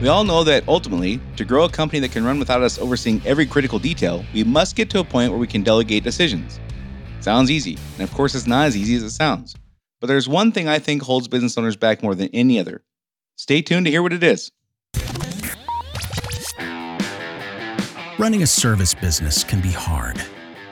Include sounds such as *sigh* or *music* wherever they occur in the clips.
We all know that ultimately, to grow a company that can run without us overseeing every critical detail, we must get to a point where we can delegate decisions. Sounds easy, and of course, it's not as easy as it sounds. But there's one thing I think holds business owners back more than any other. Stay tuned to hear what it is. Running a service business can be hard.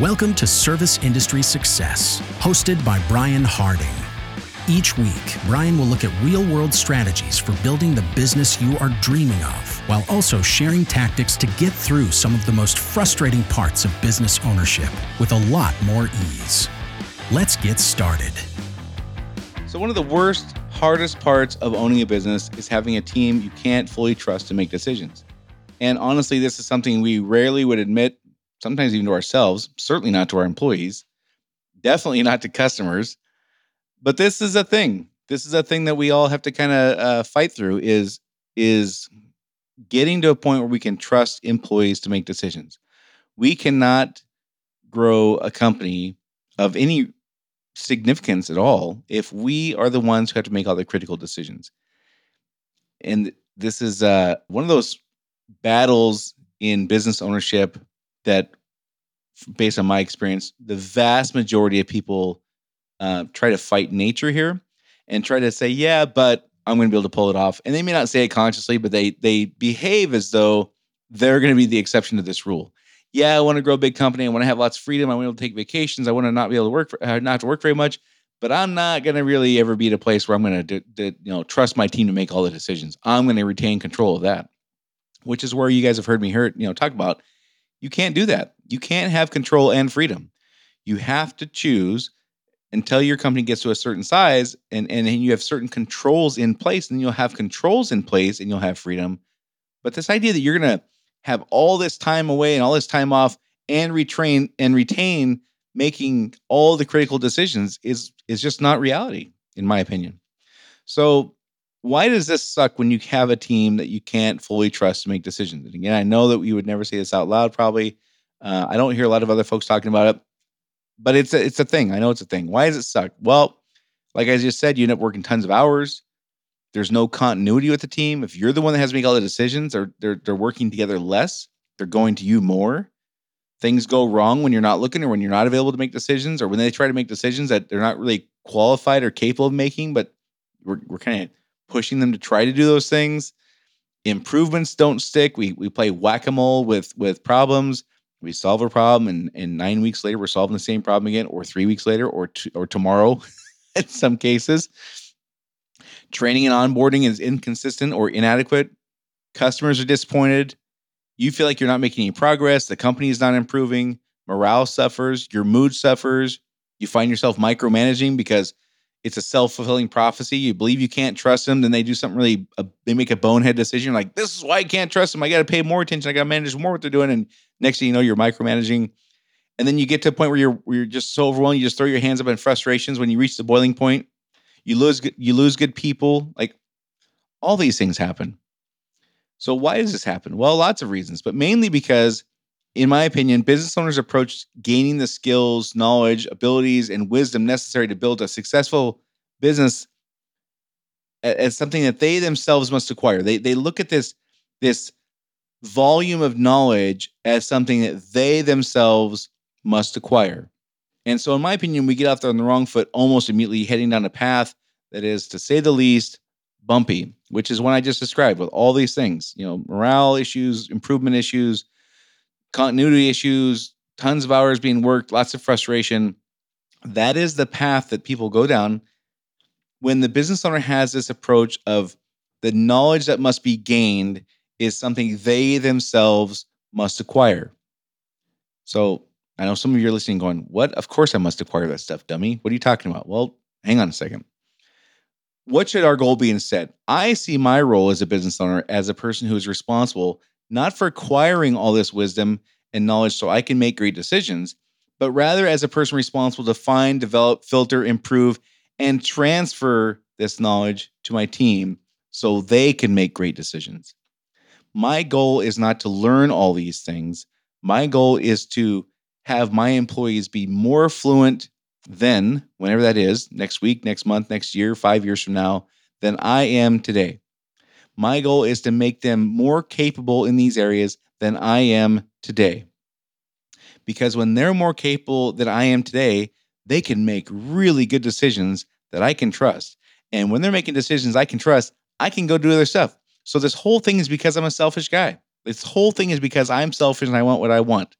Welcome to Service Industry Success, hosted by Brian Harding. Each week, Brian will look at real world strategies for building the business you are dreaming of, while also sharing tactics to get through some of the most frustrating parts of business ownership with a lot more ease. Let's get started. So, one of the worst, hardest parts of owning a business is having a team you can't fully trust to make decisions. And honestly, this is something we rarely would admit sometimes even to ourselves, certainly not to our employees, definitely not to customers. But this is a thing. This is a thing that we all have to kind of uh, fight through is is getting to a point where we can trust employees to make decisions. We cannot grow a company of any significance at all if we are the ones who have to make all the critical decisions. And this is uh, one of those battles in business ownership that, based on my experience, the vast majority of people uh, try to fight nature here and try to say, "Yeah, but I'm going to be able to pull it off." And they may not say it consciously, but they they behave as though they're going to be the exception to this rule. Yeah, I want to grow a big company. I want to have lots of freedom. I want to be able to take vacations. I want to not be able to work, for, uh, not to work very much. But I'm not going to really ever be at a place where I'm going to, you know, trust my team to make all the decisions. I'm going to retain control of that, which is where you guys have heard me hear, you know, talk about you can't do that. You can't have control and freedom. You have to choose until your company gets to a certain size and, and you have certain controls in place, and you'll have controls in place and you'll have freedom. But this idea that you're going to have all this time away and all this time off and retrain and retain making all the critical decisions is is just not reality in my opinion. So why does this suck when you have a team that you can't fully trust to make decisions? And again, I know that you would never say this out loud, probably. Uh, I don't hear a lot of other folks talking about it, but it's a, it's a thing. I know it's a thing. Why does it suck? Well, like I just said, you end up working tons of hours. There's no continuity with the team. If you're the one that has to make all the decisions, or they're they're working together less, they're going to you more. Things go wrong when you're not looking, or when you're not available to make decisions, or when they try to make decisions that they're not really qualified or capable of making. But we're we're kind of pushing them to try to do those things. Improvements don't stick. We we play whack a mole with with problems. We solve a problem, and and nine weeks later we're solving the same problem again, or three weeks later, or t- or tomorrow, *laughs* in some cases. Training and onboarding is inconsistent or inadequate. Customers are disappointed. You feel like you're not making any progress. The company is not improving. Morale suffers. Your mood suffers. You find yourself micromanaging because it's a self-fulfilling prophecy. You believe you can't trust them, then they do something really uh, they make a bonehead decision like this is why I can't trust them. I got to pay more attention. I got to manage more what they're doing and next thing you know you're micromanaging. And then you get to a point where you're where you're just so overwhelmed you just throw your hands up in frustrations when you reach the boiling point. You lose you lose good people. Like all these things happen. So why does this happen? Well, lots of reasons, but mainly because in my opinion, business owners approach gaining the skills, knowledge, abilities, and wisdom necessary to build a successful business as something that they themselves must acquire. They they look at this this volume of knowledge as something that they themselves must acquire. And so, in my opinion, we get off there on the wrong foot almost immediately, heading down a path that is, to say the least, bumpy, which is one I just described with all these things. You know, morale issues, improvement issues, continuity issues, tons of hours being worked, lots of frustration. That is the path that people go down when the business owner has this approach of the knowledge that must be gained is something they themselves must acquire. So I know some of you are listening going, What? Of course I must acquire that stuff, dummy. What are you talking about? Well, hang on a second. What should our goal be instead? I see my role as a business owner as a person who is responsible not for acquiring all this wisdom and knowledge so I can make great decisions, but rather as a person responsible to find, develop, filter, improve, and transfer this knowledge to my team so they can make great decisions. My goal is not to learn all these things. My goal is to have my employees be more fluent than whenever that is, next week, next month, next year, five years from now, than I am today. My goal is to make them more capable in these areas than I am today. Because when they're more capable than I am today, they can make really good decisions that I can trust. And when they're making decisions I can trust, I can go do other stuff. So this whole thing is because I'm a selfish guy. This whole thing is because I'm selfish and I want what I want.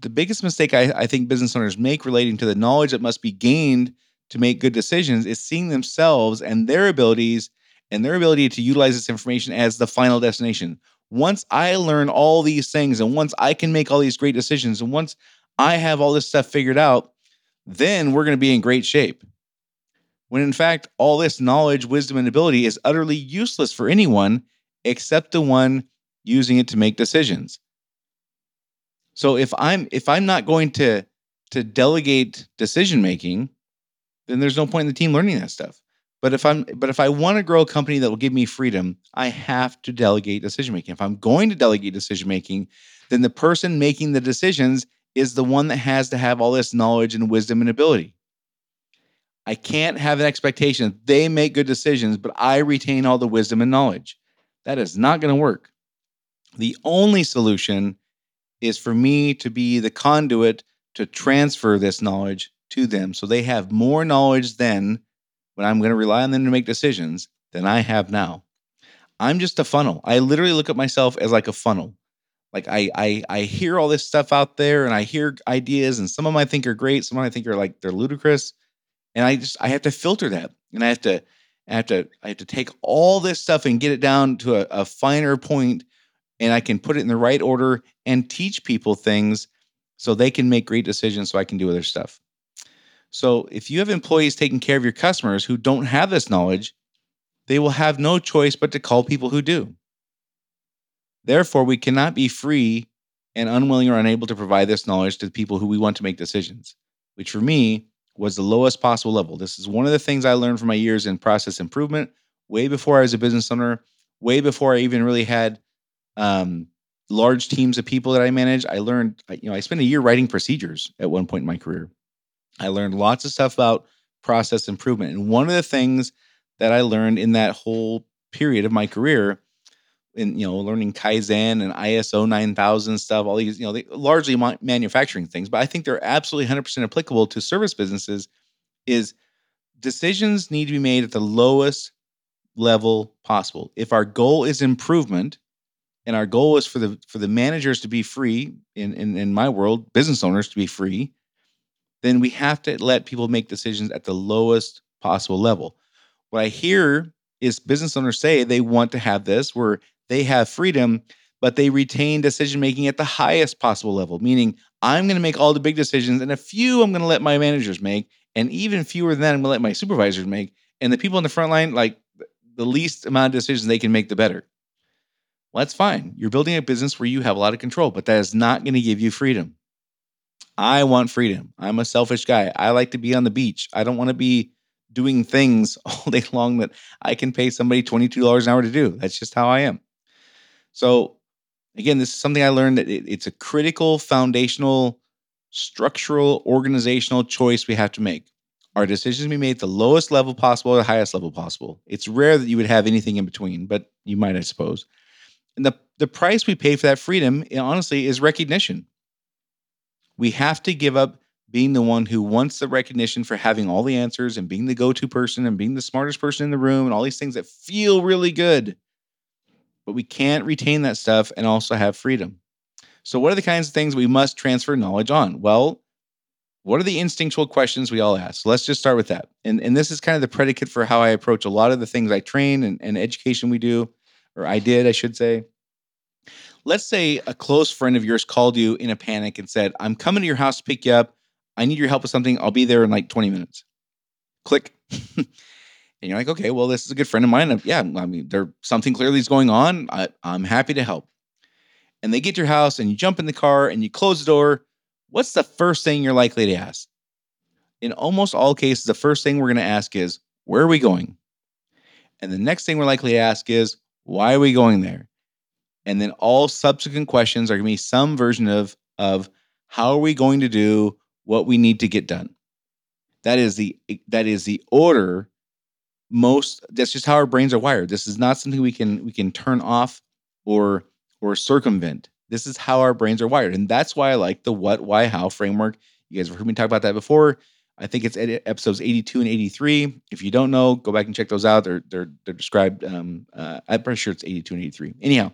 The biggest mistake I, I think business owners make relating to the knowledge that must be gained to make good decisions is seeing themselves and their abilities and their ability to utilize this information as the final destination. Once I learn all these things and once I can make all these great decisions and once I have all this stuff figured out, then we're going to be in great shape. When in fact, all this knowledge, wisdom, and ability is utterly useless for anyone except the one using it to make decisions. So if I'm if I'm not going to to delegate decision making, then there's no point in the team learning that stuff. But if I'm but if I want to grow a company that will give me freedom, I have to delegate decision making. If I'm going to delegate decision making, then the person making the decisions is the one that has to have all this knowledge and wisdom and ability. I can't have an expectation they make good decisions, but I retain all the wisdom and knowledge. That is not going to work. The only solution is for me to be the conduit to transfer this knowledge to them so they have more knowledge then when I'm going to rely on them to make decisions than I have now. I'm just a funnel. I literally look at myself as like a funnel. Like I I I hear all this stuff out there and I hear ideas and some of them I think are great, some of them I think are like they're ludicrous. And I just I have to filter that. And I have to I have to I have to take all this stuff and get it down to a, a finer point and I can put it in the right order and teach people things so they can make great decisions so I can do other stuff. So if you have employees taking care of your customers who don't have this knowledge, they will have no choice but to call people who do. Therefore, we cannot be free and unwilling or unable to provide this knowledge to the people who we want to make decisions, which for me was the lowest possible level. This is one of the things I learned from my years in process improvement, way before I was a business owner, way before I even really had um, large teams of people that I managed. I learned, you know, I spent a year writing procedures at one point in my career. I learned lots of stuff about process improvement. And one of the things that I learned in that whole period of my career, in you know, learning Kaizen and ISO 9000 stuff, all these, you know, largely manufacturing things, but I think they're absolutely 100% applicable to service businesses. Is decisions need to be made at the lowest level possible. If our goal is improvement, and our goal is for the for the managers to be free in, in in my world business owners to be free then we have to let people make decisions at the lowest possible level what i hear is business owners say they want to have this where they have freedom but they retain decision making at the highest possible level meaning i'm going to make all the big decisions and a few i'm going to let my managers make and even fewer than i'm going to let my supervisors make and the people in the front line like the least amount of decisions they can make the better well, that's fine. You're building a business where you have a lot of control, but that is not going to give you freedom. I want freedom. I'm a selfish guy. I like to be on the beach. I don't want to be doing things *laughs* all day long that I can pay somebody $22 an hour to do. That's just how I am. So, again, this is something I learned that it, it's a critical, foundational, structural, organizational choice we have to make. Our decisions be made at the lowest level possible or the highest level possible. It's rare that you would have anything in between, but you might, I suppose. And the, the price we pay for that freedom, honestly, is recognition. We have to give up being the one who wants the recognition for having all the answers and being the go to person and being the smartest person in the room and all these things that feel really good. But we can't retain that stuff and also have freedom. So, what are the kinds of things we must transfer knowledge on? Well, what are the instinctual questions we all ask? Let's just start with that. And, and this is kind of the predicate for how I approach a lot of the things I train and, and education we do or I did, I should say. Let's say a close friend of yours called you in a panic and said, I'm coming to your house to pick you up. I need your help with something. I'll be there in like 20 minutes. Click. *laughs* and you're like, okay, well, this is a good friend of mine. Yeah, I mean, there's something clearly is going on. I, I'm happy to help. And they get to your house and you jump in the car and you close the door. What's the first thing you're likely to ask? In almost all cases, the first thing we're going to ask is, where are we going? And the next thing we're likely to ask is, why are we going there? And then all subsequent questions are going to be some version of, of how are we going to do what we need to get done? That is the that is the order most that's just how our brains are wired. This is not something we can we can turn off or or circumvent. This is how our brains are wired. And that's why I like the what, why, how framework. You guys have heard me talk about that before. I think it's episodes 82 and 83. If you don't know, go back and check those out. They're they're they're described. Um, uh, I'm pretty sure it's 82 and 83. Anyhow,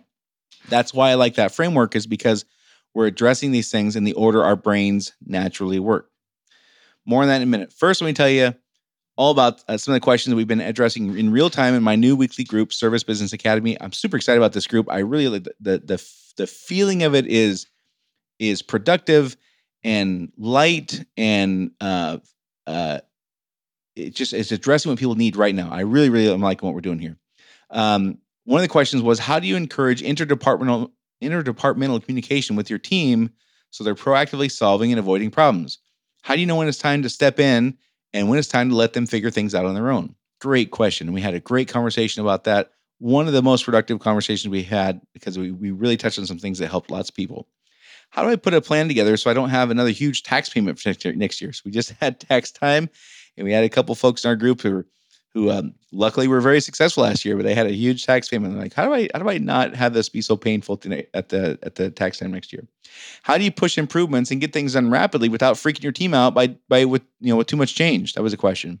that's why I like that framework is because we're addressing these things in the order our brains naturally work. More on that in a minute. First, let me tell you all about uh, some of the questions we've been addressing in real time in my new weekly group, Service Business Academy. I'm super excited about this group. I really like the, the the feeling of it is is productive and light and uh uh it just it's addressing what people need right now. I really really am liking what we're doing here. Um, one of the questions was how do you encourage interdepartmental interdepartmental communication with your team so they're proactively solving and avoiding problems? How do you know when it's time to step in and when it's time to let them figure things out on their own? Great question. We had a great conversation about that. One of the most productive conversations we had because we, we really touched on some things that helped lots of people. How do I put a plan together so I don't have another huge tax payment for next year? Next year? So we just *laughs* had tax time, and we had a couple folks in our group who were who um, luckily were very successful last year, but they had a huge tax payment. They're like, how do I how do I not have this be so painful today at the at the tax time next year? How do you push improvements and get things done rapidly without freaking your team out by by with you know with too much change? That was a question.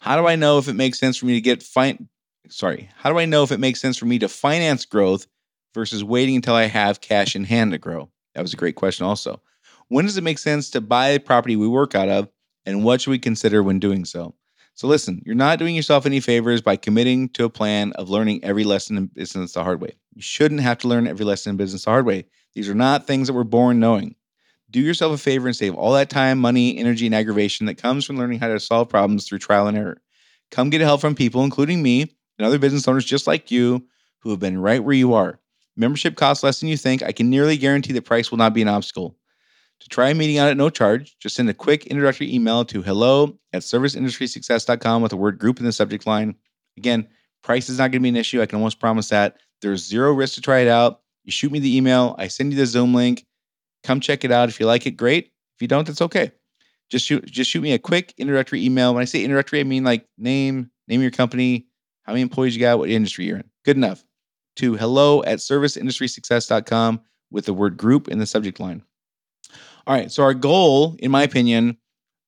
How do I know if it makes sense for me to get fine? Sorry, how do I know if it makes sense for me to finance growth versus waiting until I have cash in hand to grow? That was a great question. Also, when does it make sense to buy a property we work out of, and what should we consider when doing so? So listen, you're not doing yourself any favors by committing to a plan of learning every lesson in business the hard way. You shouldn't have to learn every lesson in business the hard way. These are not things that we're born knowing. Do yourself a favor and save all that time, money, energy, and aggravation that comes from learning how to solve problems through trial and error. Come get help from people, including me and other business owners just like you, who have been right where you are. Membership costs less than you think. I can nearly guarantee the price will not be an obstacle. To try a meeting out at no charge, just send a quick introductory email to hello at serviceindustrysuccess.com with the word group in the subject line. Again, price is not going to be an issue. I can almost promise that. There's zero risk to try it out. You shoot me the email, I send you the Zoom link. Come check it out. If you like it, great. If you don't, that's okay. Just shoot just shoot me a quick introductory email. When I say introductory, I mean like name, name your company, how many employees you got, what industry you're in. Good enough. To hello at serviceindustrysuccess.com with the word group in the subject line. All right. So our goal, in my opinion,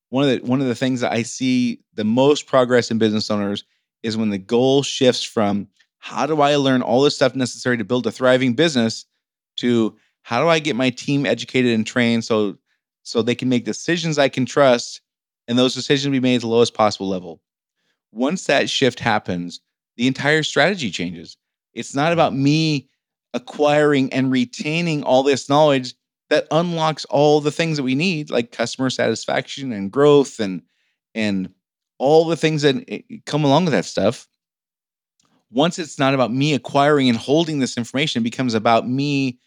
one of the one of the things that I see the most progress in business owners is when the goal shifts from how do I learn all the stuff necessary to build a thriving business to how do I get my team educated and trained so so they can make decisions I can trust and those decisions be made at the lowest possible level. Once that shift happens, the entire strategy changes. It's not about me acquiring and retaining all this knowledge that unlocks all the things that we need like customer satisfaction and growth and and all the things that eh, come along with that stuff. Once it's not about me acquiring and holding this information it becomes about me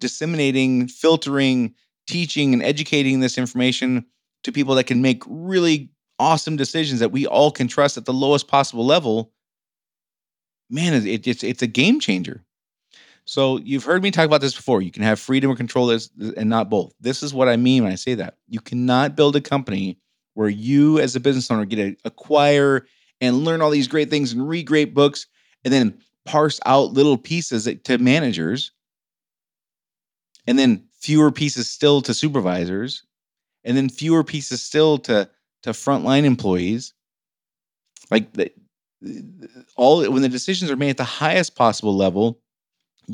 disseminating filtering teaching and educating this information to people that can make really awesome decisions that we all can trust at the lowest possible level. Man it, it's it's a game changer so you've heard me talk about this before. You can have freedom or control and not both. This is what I mean when I say that. You cannot build a company where you as a business owner get to acquire and learn all these great things and read great books and then parse out little pieces to managers and then fewer pieces still to supervisors and then fewer pieces still to to frontline employees like the, all when the decisions are made at the highest possible level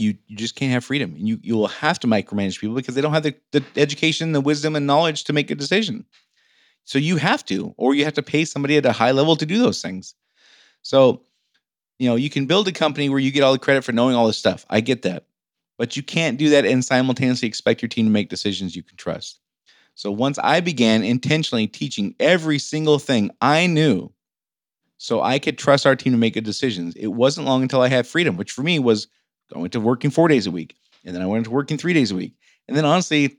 you you just can't have freedom and you you will have to micromanage people because they don't have the, the education the wisdom and knowledge to make a decision. So you have to or you have to pay somebody at a high level to do those things. So you know you can build a company where you get all the credit for knowing all this stuff. I get that. But you can't do that and simultaneously expect your team to make decisions you can trust. So once i began intentionally teaching every single thing i knew so I could trust our team to make good decisions. It wasn't long until I had freedom, which for me was going to working four days a week. And then I went to working three days a week. And then honestly,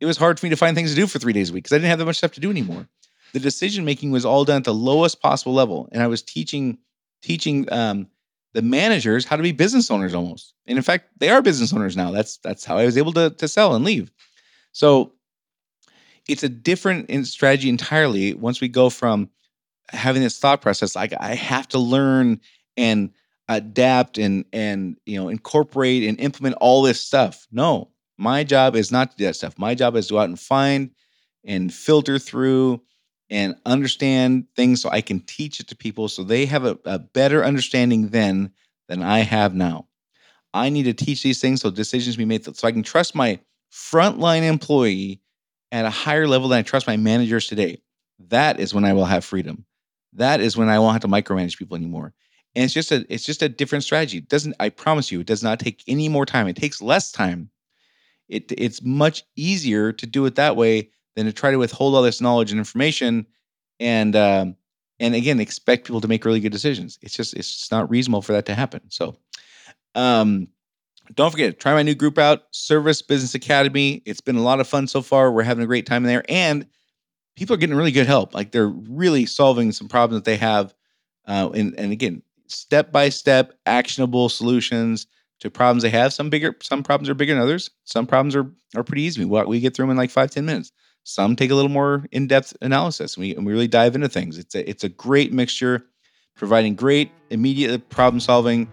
it was hard for me to find things to do for three days a week because I didn't have that much stuff to do anymore. The decision making was all done at the lowest possible level. And I was teaching, teaching um, the managers how to be business owners almost. And in fact, they are business owners now. That's that's how I was able to, to sell and leave. So it's a different strategy entirely once we go from having this thought process like I have to learn and adapt and and you know incorporate and implement all this stuff. No, my job is not to do that stuff. My job is to go out and find and filter through and understand things so I can teach it to people so they have a, a better understanding then than I have now. I need to teach these things so decisions be made so I can trust my frontline employee at a higher level than I trust my managers today. That is when I will have freedom. That is when I won't have to micromanage people anymore. And it's just a it's just a different strategy. It doesn't I promise you, it does not take any more time. It takes less time. It it's much easier to do it that way than to try to withhold all this knowledge and information and um, and again expect people to make really good decisions. It's just it's just not reasonable for that to happen. So um don't forget, try my new group out, Service Business Academy. It's been a lot of fun so far. We're having a great time there. And people are getting really good help. Like they're really solving some problems that they have. Uh, and, and again, step by step, actionable solutions to problems they have. Some bigger, some problems are bigger than others. Some problems are are pretty easy. We, we get through them in like five ten minutes. Some take a little more in depth analysis. And we, and we really dive into things. It's a, it's a great mixture, providing great immediate problem solving.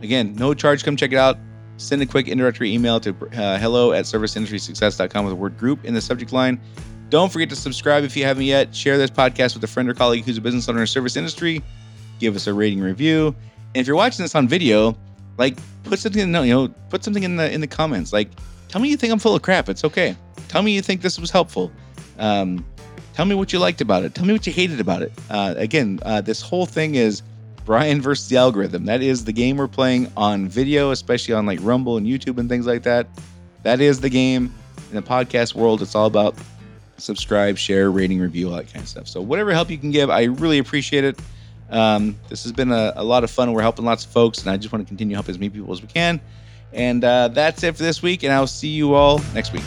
Again, no charge. Come check it out send a quick introductory email to uh, hello at serviceindustrysuccess.com with the word group in the subject line. Don't forget to subscribe if you haven't yet. Share this podcast with a friend or colleague who's a business owner in service industry. Give us a rating review. And if you're watching this on video, like put something in the, you know, put something in the in the comments. Like tell me you think I'm full of crap. It's okay. Tell me you think this was helpful. Um, tell me what you liked about it. Tell me what you hated about it. Uh, again, uh, this whole thing is Brian versus the algorithm. That is the game we're playing on video, especially on like Rumble and YouTube and things like that. That is the game in the podcast world. It's all about subscribe, share, rating, review, all that kind of stuff. So whatever help you can give, I really appreciate it. Um, this has been a, a, lot of fun. We're helping lots of folks, and I just want to continue helping as many people as we can. And uh, that's it for this week, and I'll see you all next week.